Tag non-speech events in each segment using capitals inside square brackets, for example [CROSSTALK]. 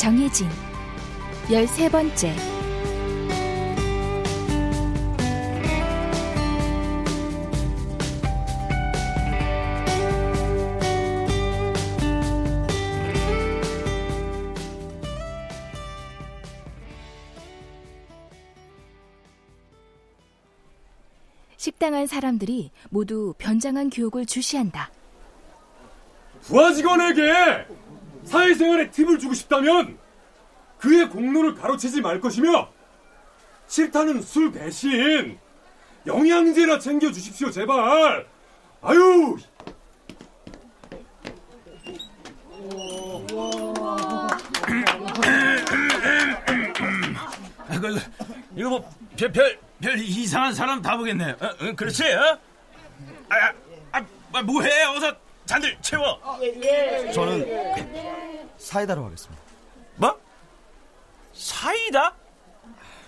정혜진 열세 번째 식당한 사람들이 모두 변장한 교육을 주시한다. 부하 직원에게 사회생활에 팁을 주고 싶다면 그의 공로를 가로채지 말 것이며 싫다는 술 대신 영양제나 챙겨 주십시오 제발. 아유. 아, 그, 이거 뭐, 별, 별, 별 이상한 사람 다 보겠네. 어, 어, 그렇지? 어? 아, 아, 아, 뭐해? 어서 잔들 채워. 저는 사이다로 하겠습니다. 뭐? 사이다?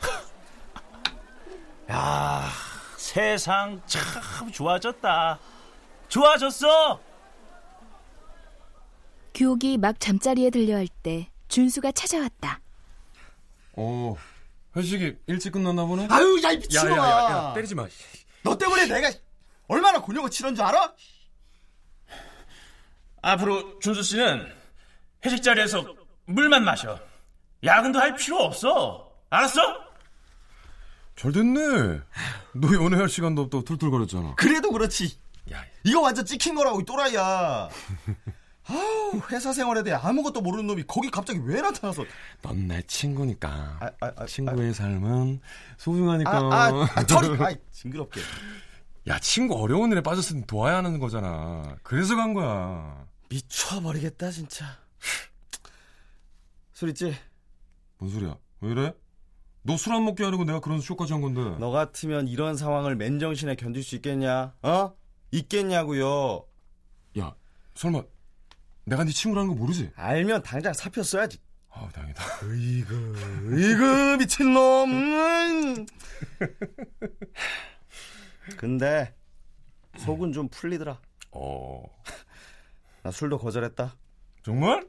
[LAUGHS] 야, 세상 참 좋아졌다. 좋아졌어. 교옥이 막 잠자리에 들려할 때 준수가 찾아왔다. 어 회식이 일찍 끝났나 보네. 아유, 야, 이 미친놈아. 야야야 때리지 마. 너 때문에 내가 얼마나 곤욕을 치른 줄 알아? 앞으로 준수 씨는 회식 자리에서 물만 마셔. 야근도 할 필요 없어. 알았어? 잘 됐네. 너 연애할 시간도 없다고 툴툴거렸잖아. 그래도 그렇지. 야, 이거 완전 찍힌 거라고, 이 또라이야. [LAUGHS] 아우, 회사 생활에 대해 아무것도 모르는 놈이 거기 갑자기 왜 나타나서. 넌 내 친구니까. 아, 아, 아, 친구의 삶은 소중하니까. 아, 아, 아, 저리, [LAUGHS] 아이, 징그럽게. 야, 친구 어려운 일에 빠졌으니 도와야 하는 거잖아. 그래서 간 거야. 미쳐버리겠다, 진짜. 술 있지? 뭔 소리야? 왜 이래? 너 술 안 먹게 하려고 내가 그런 쇼까지 한 건데. 너 같으면 이런 상황을 맨정신에 견딜 수 있겠냐? 어? 있겠냐고요. 야, 설마 내가 네 친구라는 거 모르지? 알면 당장 사표 써야지. 아, 다행이다. 으이그, 으이그, [LAUGHS] 미친놈. 음. 근데, 속은 좀 풀리더라. 어, 나 술도 거절했다. 정말?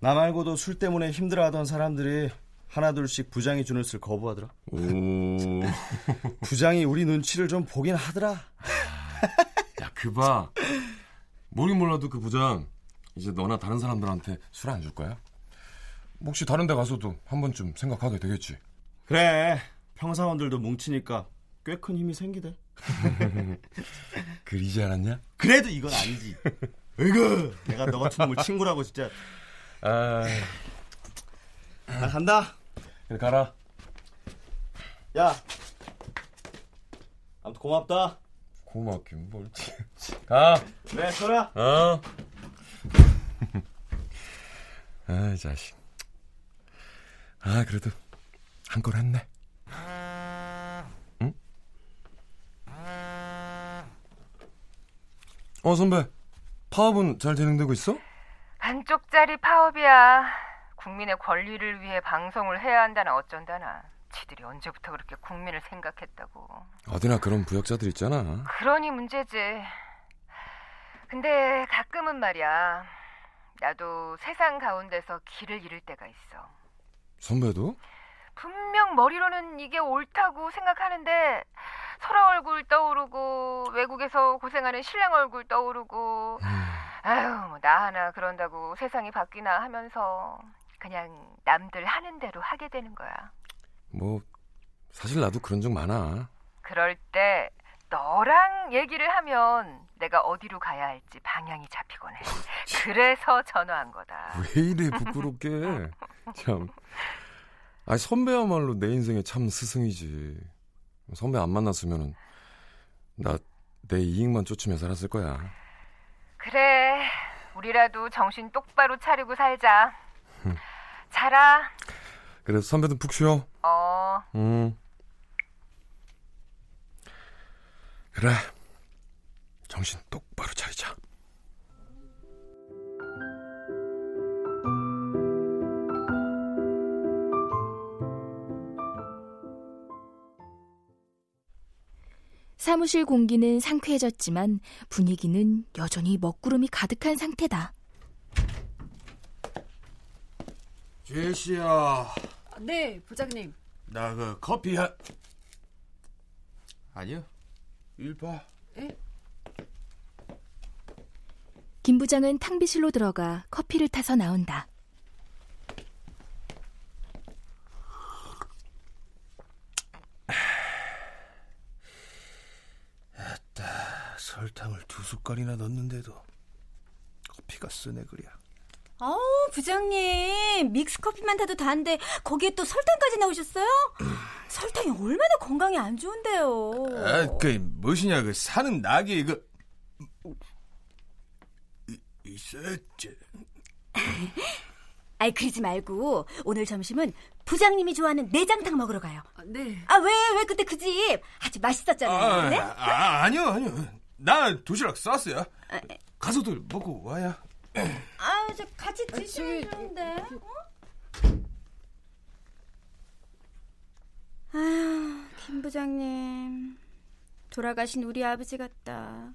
나 말고도 술 때문에 힘들어하던 사람들이 하나둘씩 부장이 주는 술 거부하더라. 오. [LAUGHS] 부장이 우리 눈치를 좀 보긴 하더라. [LAUGHS] 야, 그 봐. 모르긴 몰라도 그 부장 이제 너나 다른 사람들한테 술 안 줄 거야? 혹시 다른 데 가서도 한 번쯤 생각하게 되겠지. 그래, 평사원들도 뭉치니까 꽤 큰 힘이 생기대. [LAUGHS] 그리지 않았냐? 그래도 이건 아니지. 으이그, 내가 너 같은 놈을 친구라고 진짜. 아, 나 간다. 그래 가라. 야. 아무튼 고맙다. 고맙긴 뭘. 가. 그래, 설아. 어. [LAUGHS] 아, 자식. 아, 그래도 한걸 했네. 응? 어, 선배. 파업은 잘 진행되고 있어? 반쪽짜리 파업이야. 국민의 권리를 위해 방송을 해야 한다나 어쩐다나. 지들이 언제부터 그렇게 국민을 생각했다고. 어디나 그런 부역자들 있잖아. 그러니 문제지. 근데 가끔은 말이야. 나도 세상 가운데서 길을 잃을 때가 있어. 선배도? 분명 머리로는 이게 옳다고 생각하는데 설아 얼굴 떠오르고 외국에서 고생하는 신랑 얼굴 떠오르고 아유 뭐 나 하나 그런다고 세상이 바뀌나 하면서 그냥 남들 하는 대로 하게 되는 거야. 뭐 사실 나도 그런 적 많아. 그럴 때 너랑 얘기를 하면 내가 어디로 가야 할지 방향이 잡히곤 해. [LAUGHS] 그래서 전화한 거다. 왜 이래 부끄럽게. [LAUGHS] 참. 아니 선배야말로 내 인생의 참 스승이지. 선배 안 만났으면은 나 내 이익만 쫓으며 살았을 거야. 그래, 우리라도 정신 똑바로 차리고 살자. 자라. 그래서 선배도 푹 쉬어. 어. 음. 그래. 정신 똑바로 차리자. 사무실 공기는 상쾌해졌지만 분위기는 여전히 먹구름이 가득한 상태다. 제시야, 네, 부장님. 나 그 커피 한 아니요. 일봐. 김 부장은 탕비실로 들어가 커피를 타서 나온다. 설탕을 두 숟갈이나 넣었는데도 커피가 쓰네 그랴. 아우 부장님 믹스 커피만 타도 다인데 거기에 또 설탕까지 넣으셨어요? [CLEARS THROAT] 설탕이 얼마나 건강에 안 좋은데요. 아, 그 무엇이냐 그 사는 낙이 이거 이- 있었지. [CLEARS THROAT] 아이 그러지 말고 오늘 점심은 부장님이 좋아하는 내장탕 먹으러 가요. 아, 네. 아 왜 왜 그때 그 집 아주 맛있었잖아요. 아, 네? 아, 아니요 아니요. 나 도시락 쌌어요. 가서도 먹고 와야. 아저 같이 드시면 좋은데. 아휴 김 부장님 돌아가신 우리 아버지 같다.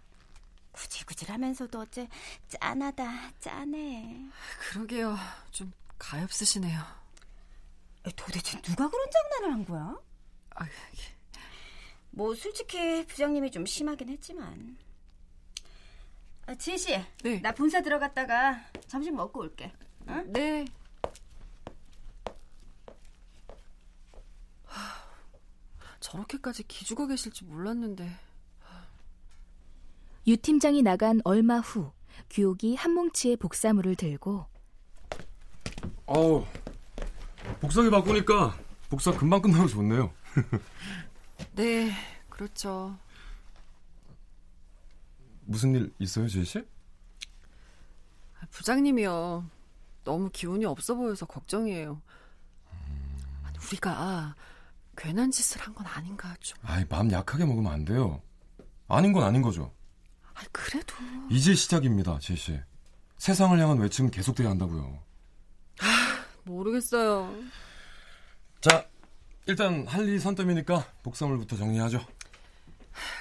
구질구질하면서도 어째 짠하다 짠해. 그러게요. 좀 가엾으시네요. 도대체 누가 그런 장난을 한 거야? 아, 뭐 솔직히 부장님이 좀 심하긴 했지만. 아, 지혜 씨, 네. 나 본사 들어갔다가 점심 먹고 올게. 네. 하, 저렇게까지 기죽어 계실 줄 몰랐는데. 유 팀장이 나간 얼마 후 규옥이 한 뭉치의 복사물을 들고 어우, 복사기 바꾸니까 복사 금방 끝나고 좋네요. [LAUGHS] 네, 그렇죠. 무슨 일 있어요, 제시? 아, 부장님이요. 너무 기운이 없어 보여서 걱정이에요. 아니, 우리가 괜한 짓을 한 건 아닌가 좀. 아이, 마음 약하게 먹으면 안 돼요. 아닌 건 아닌 거죠. 아, 그래도 이제 시작입니다, 제시. 세상을 향한 외침은 계속돼야 한다고요. 모르겠어요. 자, 일단 할 일이 산더미니까 복사물부터 정리하죠.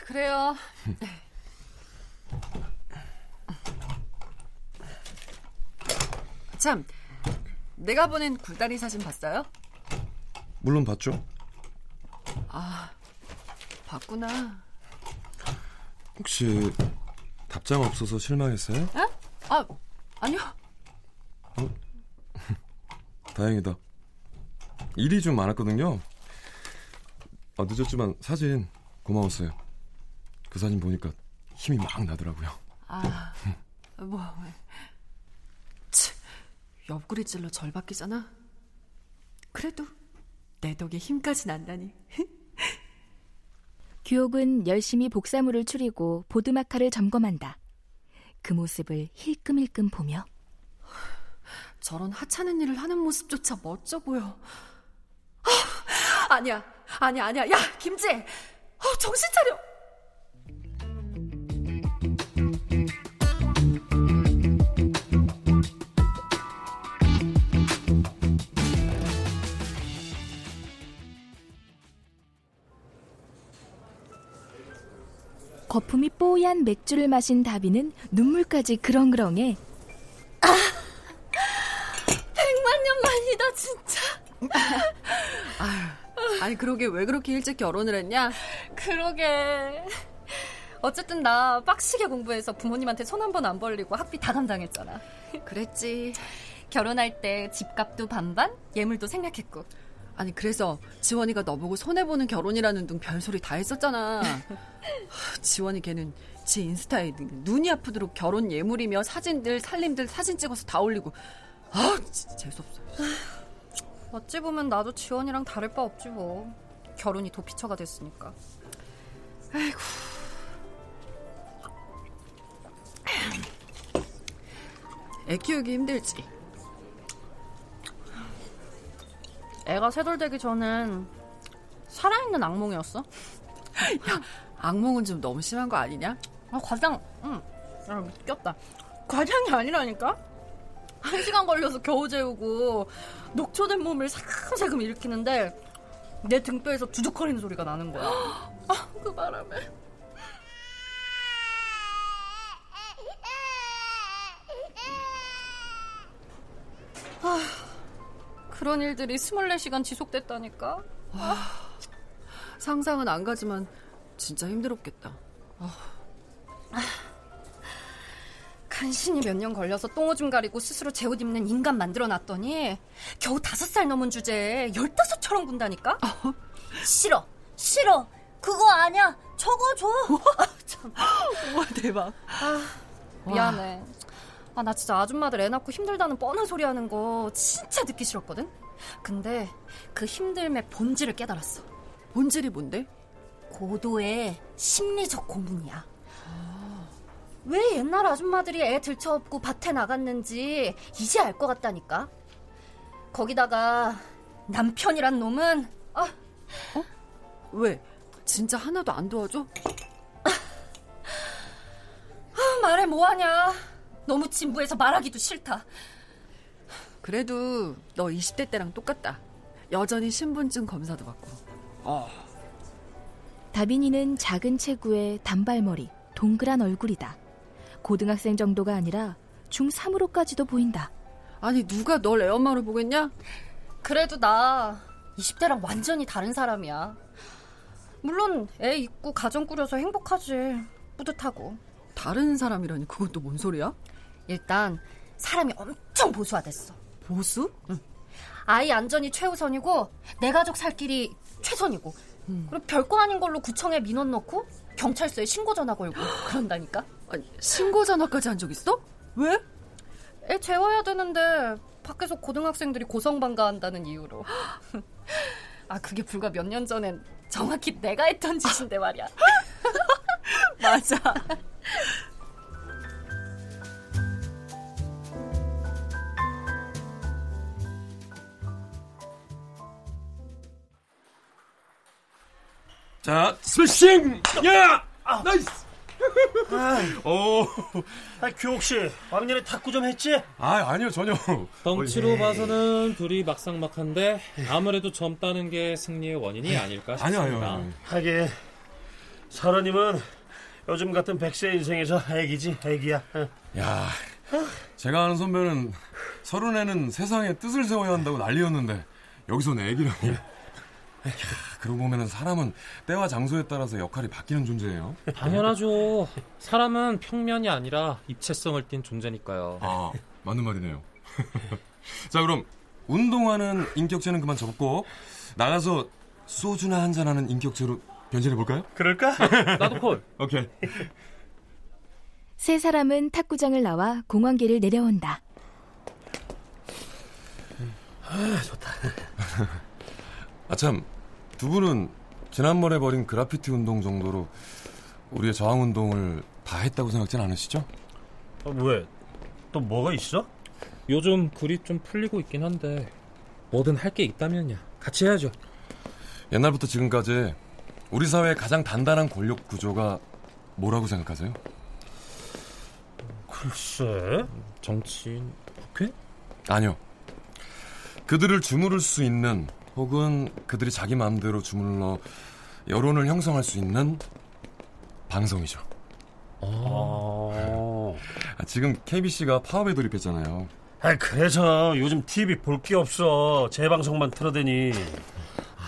그래요. [LAUGHS] 참, 내가 보낸 굴다리 사진 봤어요? 물론 봤죠. 아, 봤구나. 혹시 답장 없어서 실망했어요? 아, 아니요. [LAUGHS] 다행이다. 일이 좀 많았거든요. 아, 늦었지만 사진 고마웠어요. 그 사진 보니까 힘이 막 나더라고요. 아, 뭐, 치, 옆구리 찔러 절 바뀌잖아. 그래도 내 덕에 힘까지 난다니. [LAUGHS] 규옥은 열심히 복사물을 추리고 보드마카를 점검한다. 그 모습을 힐끔힐끔 보며 저런 하찮은 일을 하는 모습조차 멋져 보여. 아, 아니야, 아니야, 아니야. 야, 김재, 어, 정신 차려. 거품이 뽀얀 맥주를 마신 다비는 눈물까지 그렁그렁해 백만 년 만이다, 진짜. [LAUGHS] 아 니, 그러게 왜 그렇게 일찍 결혼을 했냐? 그러게. 어쨌든 나 빡시게 공부해서 부모님한테 손 한 번 안 벌리고 학비 다 감당했잖아. 그랬지. 결혼할 때 집값도 반반, 예물도 생략했고. 아니, 그래서 지원이가 너보고 손해보는 결혼이라는 둥 별소리 다 했었잖아. 하, 지원이 걔는 지 인스타에 눈이 아프도록 결혼 예물이며 사진들, 살림들 사진 찍어서 다 올리고. 아, 진짜 재수없어. 어찌 보면 나도 지원이랑 다를 바 없지 뭐. 결혼이 도피처가 됐으니까. 아이고. 애 키우기 힘들지. 애가 세돌되기 전엔 살아있는 악몽이었어. 야, 악몽은 좀 너무 심한 거 아니냐? 아, 과장, 응. 아, 미쳤다. 과장이 아니라니까? 한 시간 걸려서 겨우 재우고 녹초된 몸을 사금사금 일으키는데 내 등뼈에서 두둑거리는 소리가 나는 거야. [GASPS] 아, 그 바람에. 아, 그런 일들이 24시간 지속됐다니까? 아, 상상은 안 가지만 진짜 힘들었겠다. 아, 간신히 몇 년 걸려서 똥오줌 가리고 스스로 제 옷 입는 인간 만들어 놨더니 겨우 다섯 살 넘은 주제에 열다섯처럼 군다니까? 어? 싫어, 싫어. 그거 아니야. 저거 줘. 아, 참. 우와, 대박. 아, 미안해. 아, 나 진짜 아줌마들 애 낳고 힘들다는 뻔한 소리 하는 거 진짜 듣기 싫었거든? 근데 그 힘듦의 본질을 깨달았어. 본질이 뭔데? 고도의 심리적 고문이야. 왜 옛날 아줌마들이 애 들쳐업고 밭에 나갔는지 이제 알 것 같다니까. 거기다가 남편이란 놈은 아, 어? 왜? 진짜 하나도 안 도와줘? 아, 말해 뭐하냐. 너무 진부해서 말하기도 싫다. 그래도 너 20대 때랑 똑같다. 여전히 신분증 검사도 받고. 어. 다빈이는 작은 체구에 단발머리, 동그란 얼굴이다. 고등학생 정도가 아니라 중3으로까지도 보인다. 아니 누가 널 애엄마로 보겠냐? 그래도 나 20대랑 완전히 다른 사람이야. 물론 애 있고 가정 꾸려서 행복하지. 뿌듯하고. 다른 사람이라니 그건 또 뭔 소리야? 일단 사람이 엄청 보수화됐어. 보수? 응. 아이 안전이 최우선이고 내 가족 살 길이 최선이고 음. 그리고 별거 아닌 걸로 구청에 민원 넣고 경찰서에 신고 전화 걸고 [GASPS] 그런다니까. 아니, 신고 전화까지 한 적 있어? 왜? 애 재워야 되는데 밖에서 고등학생들이 고성방가한다는 이유로. [GASPS] 아 그게 불과 몇 년 전엔 정확히 내가 했던 짓인데 말이야. [LAUGHS] [LAUGHS] 맞아. 자, 스매싱! 야! 아, nice! 오. 아, 규옥 씨, 왕년에 탁구 좀 했지? 아, 아니요, 전혀. 덩치로 봐서는 둘이 막상막한데 아무래도 젊다는 게 승리의 원인이 아닐까 싶습니다. 아니요, 아니요. 하긴 서른이면 요즘 같은 백세 인생에서 애기지, 애기야. 야, 제가 아는 선배는 서른에는 세상에 뜻을 세워야 한다고 난리였는데 여기서는 애기라니. 야, 그러고 보면은 사람은 때와 장소에 따라서 역할이 바뀌는 존재예요. 당연하죠. 사람은 평면이 아니라 입체성을 띤 존재니까요. 아, 맞는 말이네요. [LAUGHS] 자, 그럼 운동하는 인격체는 그만 접고 나가서 소주나 한잔 하는 인격체로 변신해 볼까요? 그럴까? 나도 콜. 오케이. 세 사람은 탁구장을 나와 공원길을 내려온다. 아, 좋다. 아, 참, 두 분은 지난번에 벌인 그라피티 운동 정도로 우리의 저항 운동을 다 했다고 생각진 않으시죠? 어, 왜? 또 뭐가 있어? 요즘 글이 좀 풀리고 있긴 한데 뭐든 할 게 있다면야 같이 해야죠. 옛날부터 지금까지 우리 사회의 가장 단단한 권력 구조가 뭐라고 생각하세요? 글쎄. 정치인, 국회? 아니요. 그들을 주무를 수 있는 혹은 그들이 자기 마음대로 주물러 여론을 형성할 수 있는 방송이죠. 아. 아, 지금 KBC가 파업에 돌입했잖아요. 아, 그래서 요즘 TV 볼 게 없어. 재방송만 틀어대니.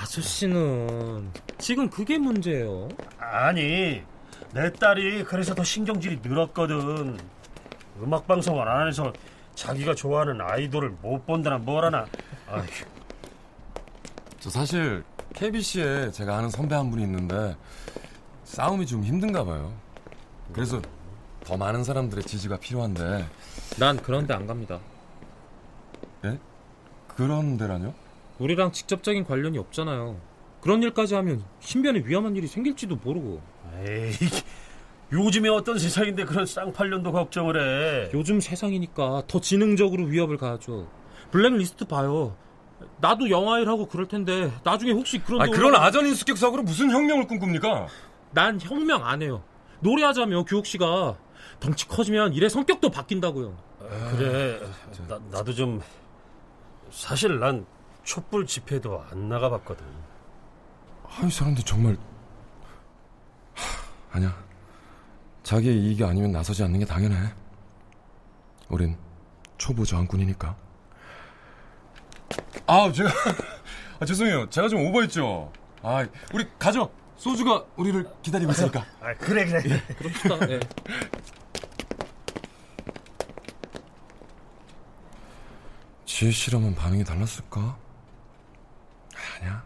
아저씨는 지금 그게 문제예요. 아니, 내 딸이 그래서 더 신경질이 늘었거든. 음악 방송을 안 해서 자기가 좋아하는 아이돌을 못 본다나 뭐라나. 아휴. 저 사실 KBC에 제가 아는 선배 한 분이 있는데 싸움이 좀 힘든가 봐요. 그래서 더 많은 사람들의 지지가 필요한데 난 그런데 안 갑니다. 예? 그런 데라뇨? 우리랑 직접적인 관련이 없잖아요. 그런 일까지 하면 신변에 위험한 일이 생길지도 모르고. 에이, 요즘에 어떤 세상인데 그런 쌍팔년도 걱정을 해. 요즘 세상이니까 더 지능적으로 위협을 가하죠. 블랙리스트 봐요. 나도 영화 일 하고 그럴 텐데 나중에 혹시 그런 아 그런 아전인 습격사고로 무슨 혁명을 꿈꿉니까? 난 혁명 안 해요. 노래하자며 교옥 씨가 덩치 커지면 일의 성격도 바뀐다고요. 아, 그래 나, 나도 좀 사실 난 촛불 집회도 안 나가봤거든. 아이 사람들 정말 하, 아니야. 자기의 이익이 아니면 나서지 않는 게 당연해. 우린 초보 저항군이니까. 아, 제가 [LAUGHS] 아, 죄송해요. 제가 좀 오버했죠. 아, 우리 가죠. 소주가 우리를 기다리고 있으니까. [LAUGHS] 아, 그래 그래. 예, 그럽시다. 예. 지혜 씨라면 반응이 달랐을까? 아니야.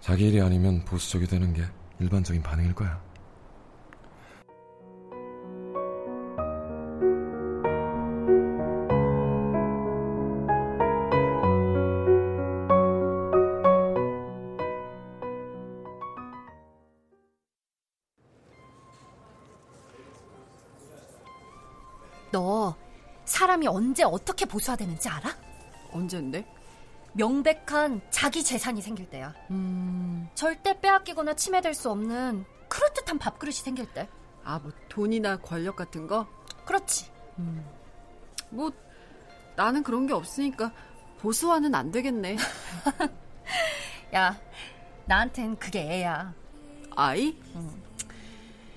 자기 일이 아니면 보수적이 되는 게 일반적인 반응일 거야. 너 사람이 언제 어떻게 보수화 되는지 알아? 언젠데? 명백한 자기 재산이 생길 때야. 음, 절대 빼앗기거나 침해될 수 없는 그럴듯한 밥그릇이 생길 때. 아, 뭐 돈이나 권력 같은 거? 그렇지. 뭐 나는 그런 게 없으니까 보수화는 안 되겠네. [LAUGHS] 야, 나한텐 그게 애야. 아이?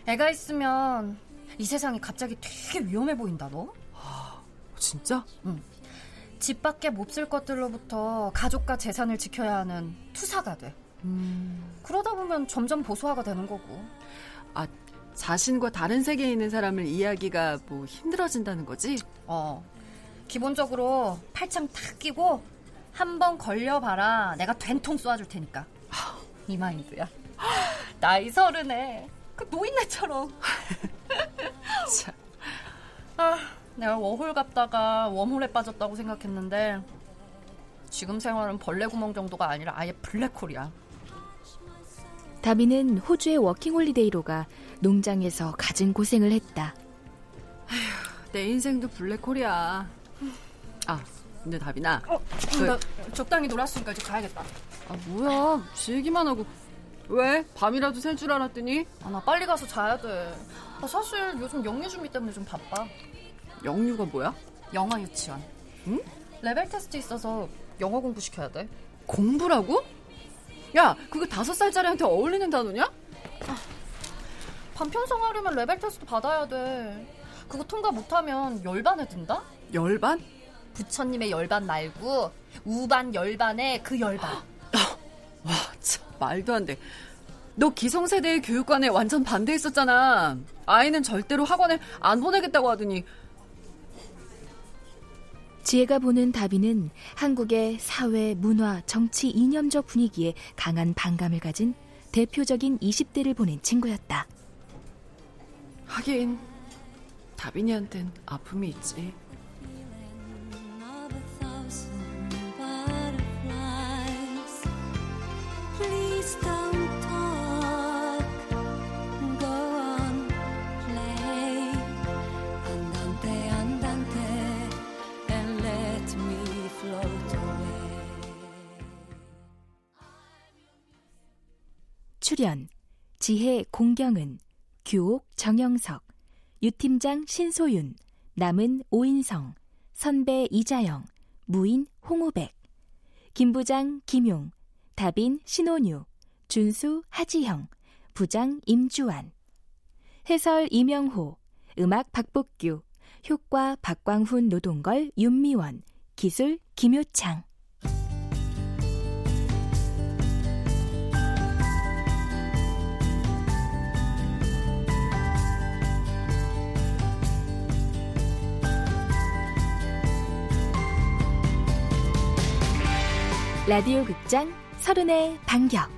애가 있으면 이 세상이 갑자기 되게 위험해 보인다, 너? 진짜? 집 밖에 몹쓸 것들로부터 가족과 재산을 지켜야 하는 투사가 돼. 음, 그러다 보면 점점 보수화가 되는 거고. 아, 자신과 다른 세계에 있는 사람을 이해하기가 뭐 힘들어진다는 거지? 어. 기본적으로 팔짱 탁 끼고 한 번 걸려봐라. 내가 된통 쏘아줄 테니까. 이 마인드야. [GASPS] 나이 서른에 그 노인네처럼. [LAUGHS] 참. 아, 내가 워홀 갔다가 웜홀에 빠졌다고 생각했는데 지금 생활은 벌레 구멍 정도가 아니라 아예 블랙홀이야. 다빈은 호주의 워킹홀리데이로 가 농장에서 갖은 고생을 했다. 내 인생도 블랙홀이야. 아, 근데 다빈아. 어, 그- 나 적당히 놀았으니까 이제 가야겠다. 아, 뭐야. 지 얘기만 하고. 왜? 밤이라도 샐 줄 알았더니 아, 나 빨리 가서 자야 돼. 아, 사실 요즘 영유 준비 때문에 좀 바빠. 영유가 뭐야? 영어 유치원. 응? 레벨 테스트 있어서 영어 공부 시켜야 돼. 공부라고? 야, 그거 다섯 살짜리한테 어울리는 단어냐? 반편성하려면 레벨 테스트 받아야 돼. 그거 통과 못하면 열반에 든다? 열반? 부처님의 열반 말고 우반 열반에 그 열반. [GASPS] 와, 참, 말도 안 돼. 너 기성세대의 교육관에 완전 반대했었잖아. 아이는 절대로 학원에 안 보내겠다고 하더니 지혜가 보는 다비는 한국의 사회, 문화, 정치 이념적 분위기에 강한 반감을 가진 대표적인 20대를 보낸 친구였다. 하긴 다빈이한텐 아픔이 있지. 출연 지혜 공경은 규옥 정영석 유팀장 신소윤 남은 오인성 선배 이자영 무인 홍우백 김부장 김용 다빈 신원유 준수 하지형 부장 임주환 해설 이명호 음악 박복규 효과 박광훈 노동걸 윤미원 기술 김효창 라디오 극장 서른의 반격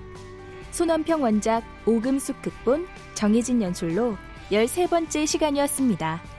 손원평 원작 오금숙 극본 정혜진 연출로 13번째 시간이었습니다.